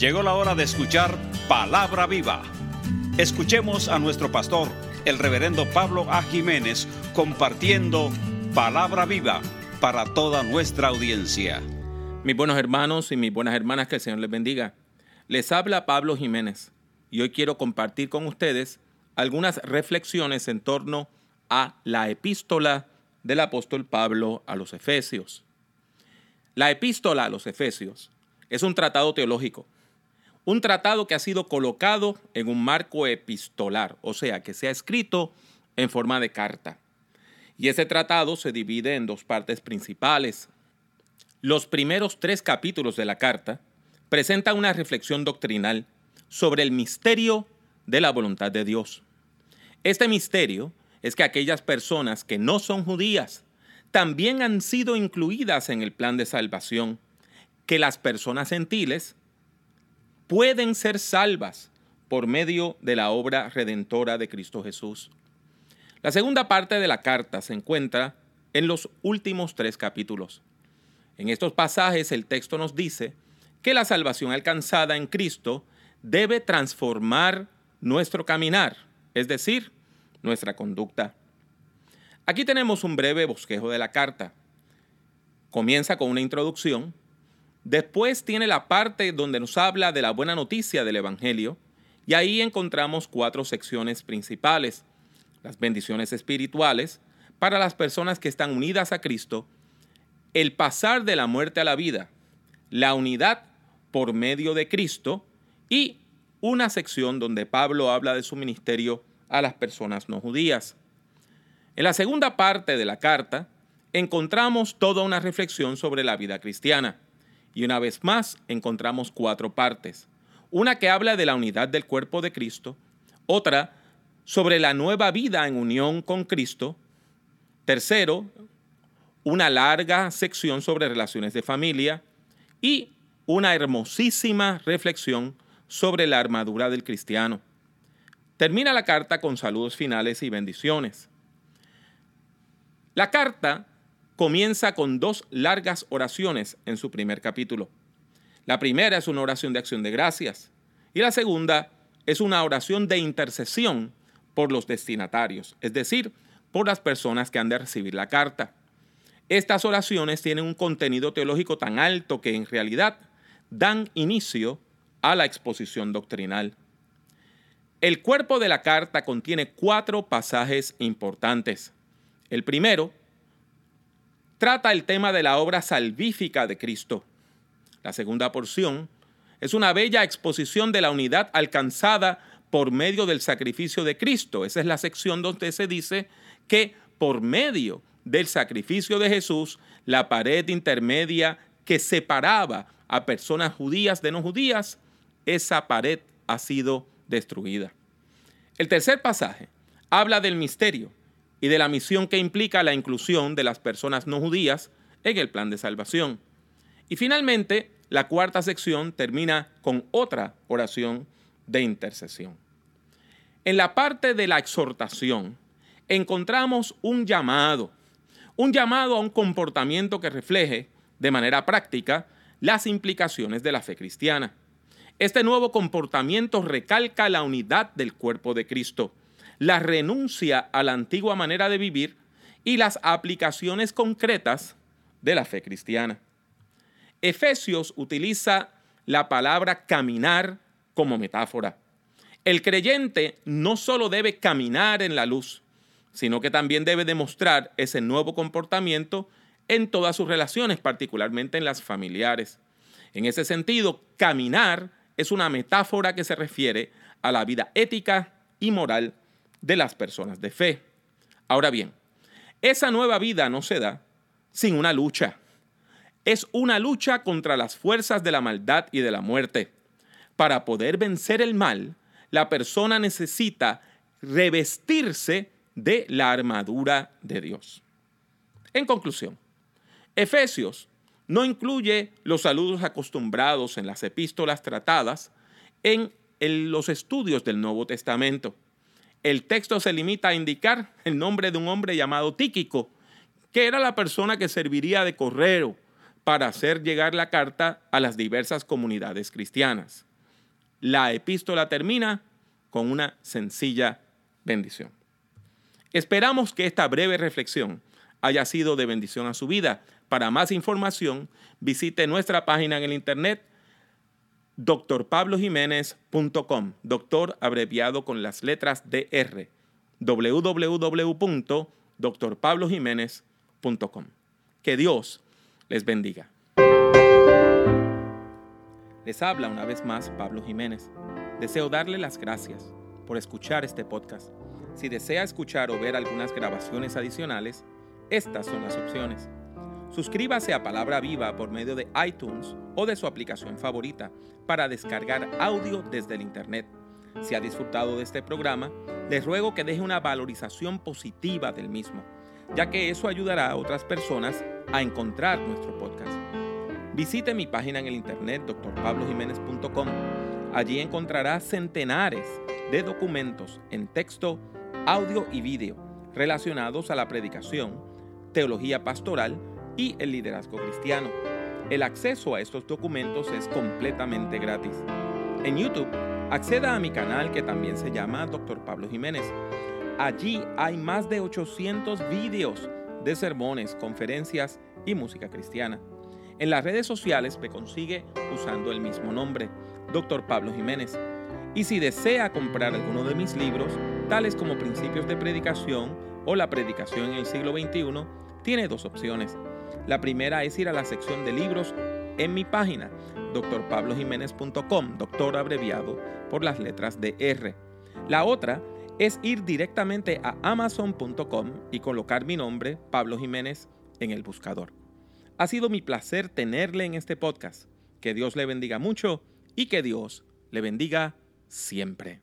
Llegó la hora de escuchar Palabra Viva. Escuchemos a nuestro pastor, el reverendo Pablo A. Jiménez, compartiendo Palabra Viva para toda nuestra audiencia. Mis buenos hermanos y mis buenas hermanas, que el Señor les bendiga. Les habla Pablo Jiménez y hoy quiero compartir con ustedes algunas reflexiones en torno a la epístola del apóstol Pablo a los Efesios. La epístola a los Efesios es un tratado teológico, un tratado que ha sido colocado en un marco epistolar, o sea, que se ha escrito en forma de carta. Y ese tratado se divide en dos partes principales. Los primeros tres capítulos de la carta presentan una reflexión doctrinal sobre el misterio de la voluntad de Dios. Este misterio es que aquellas personas que no son judías también han sido incluidas en el plan de salvación, que las personas gentiles pueden ser salvas por medio de la obra redentora de Cristo Jesús. La segunda parte de la carta se encuentra en los últimos tres capítulos. En estos pasajes el texto nos dice que la salvación alcanzada en Cristo debe transformar nuestro caminar, es decir, nuestra conducta. Aquí tenemos un breve bosquejo de la carta. Comienza con una introducción, después tiene la parte donde nos habla de la buena noticia del Evangelio, y ahí encontramos cuatro secciones principales. Las bendiciones espirituales para las personas que están unidas a Cristo, el pasar de la muerte a la vida, la unidad por medio de Cristo y una sección donde Pablo habla de su ministerio a las personas no judías. En la segunda parte de la carta encontramos toda una reflexión sobre la vida cristiana. Y una vez más encontramos cuatro partes. Una que habla de la unidad del cuerpo de Cristo, otra sobre la nueva vida en unión con Cristo, tercero, una larga sección sobre relaciones de familia y una hermosísima reflexión sobre la armadura del cristiano. Termina la carta con saludos finales y bendiciones. La carta comienza con dos largas oraciones en su primer capítulo. La primera es una oración de acción de gracias y la segunda es una oración de intercesión por los destinatarios, es decir, por las personas que han de recibir la carta. Estas oraciones tienen un contenido teológico tan alto que en realidad dan inicio a la exposición doctrinal. El cuerpo de la carta contiene cuatro pasajes importantes. El primero trata el tema de la obra salvífica de Cristo. La segunda porción es una bella exposición de la unidad alcanzada por medio del sacrificio de Cristo. Esa es la sección donde se dice que por medio del sacrificio de Jesús, la pared intermedia que separaba a personas judías de no judías, esa pared ha sido destruida. El tercer pasaje habla del misterio y de la misión que implica la inclusión de las personas no judías en el plan de salvación. Y finalmente, la cuarta sección termina con otra oración de intercesión. En la parte de la exhortación encontramos un llamado, un llamado a un comportamiento que refleje de manera práctica las implicaciones de la fe cristiana. Este nuevo comportamiento recalca la unidad del cuerpo de Cristo, la renuncia a la antigua manera de vivir y las aplicaciones concretas de la fe cristiana. Efesios utiliza la palabra caminar como metáfora. El creyente no solo debe caminar en la luz, sino que también debe demostrar ese nuevo comportamiento en todas sus relaciones, particularmente en las familiares. En ese sentido, caminar es una metáfora que se refiere a la vida ética y moral de las personas de fe. Ahora bien, esa nueva vida no se da sin una lucha. Es una lucha contra las fuerzas de la maldad y de la muerte. Para poder vencer el mal, la persona necesita revestirse de la armadura de Dios. En conclusión, Efesios no incluye los saludos acostumbrados en las epístolas tratadas en los estudios del Nuevo Testamento. El texto se limita a indicar el nombre de un hombre llamado Tíquico, que era la persona que serviría de correo para hacer llegar la carta a las diversas comunidades cristianas. la epístola termina con una sencilla bendición. Esperamos que esta breve reflexión haya sido de bendición a su vida. Para más información, visite nuestra página en el internet drpablojiménez.com, doctor abreviado con las letras DR, www.drpablojiménez.com. Que Dios les bendiga. Les habla una vez más Pablo Jiménez. Deseo darle las gracias por escuchar este podcast. Si desea escuchar o ver algunas grabaciones adicionales, estas son las opciones. Suscríbase a Palabra Viva por medio de iTunes o de su aplicación favorita para descargar audio desde el Internet. Si ha disfrutado de este programa, les ruego que deje una valorización positiva del mismo, ya que eso ayudará a otras personas a encontrar nuestro podcast. Visite mi página en el internet drpablojiménez.com. Allí encontrará centenares de documentos en texto, audio y vídeo relacionados a la predicación, teología pastoral, y el liderazgo cristiano. El acceso a estos documentos es completamente gratis. En YouTube, acceda a mi canal que también se llama Dr. Pablo Jiménez. Allí hay más de 800 vídeos de sermones, conferencias y música cristiana. En las redes sociales me consigue usando el mismo nombre, Dr. Pablo Jiménez. Y si desea comprar alguno de mis libros, tales como Principios de Predicación o La Predicación en el siglo XXI, tiene dos opciones. La primera es ir a la sección de libros en mi página, drpablojiménez.com, doctor abreviado por las letras de R. La otra es ir directamente a amazon.com y colocar mi nombre, Pablo Jiménez, en el buscador. Ha sido mi placer tenerle en este podcast. Que Dios le bendiga mucho y que Dios le bendiga siempre.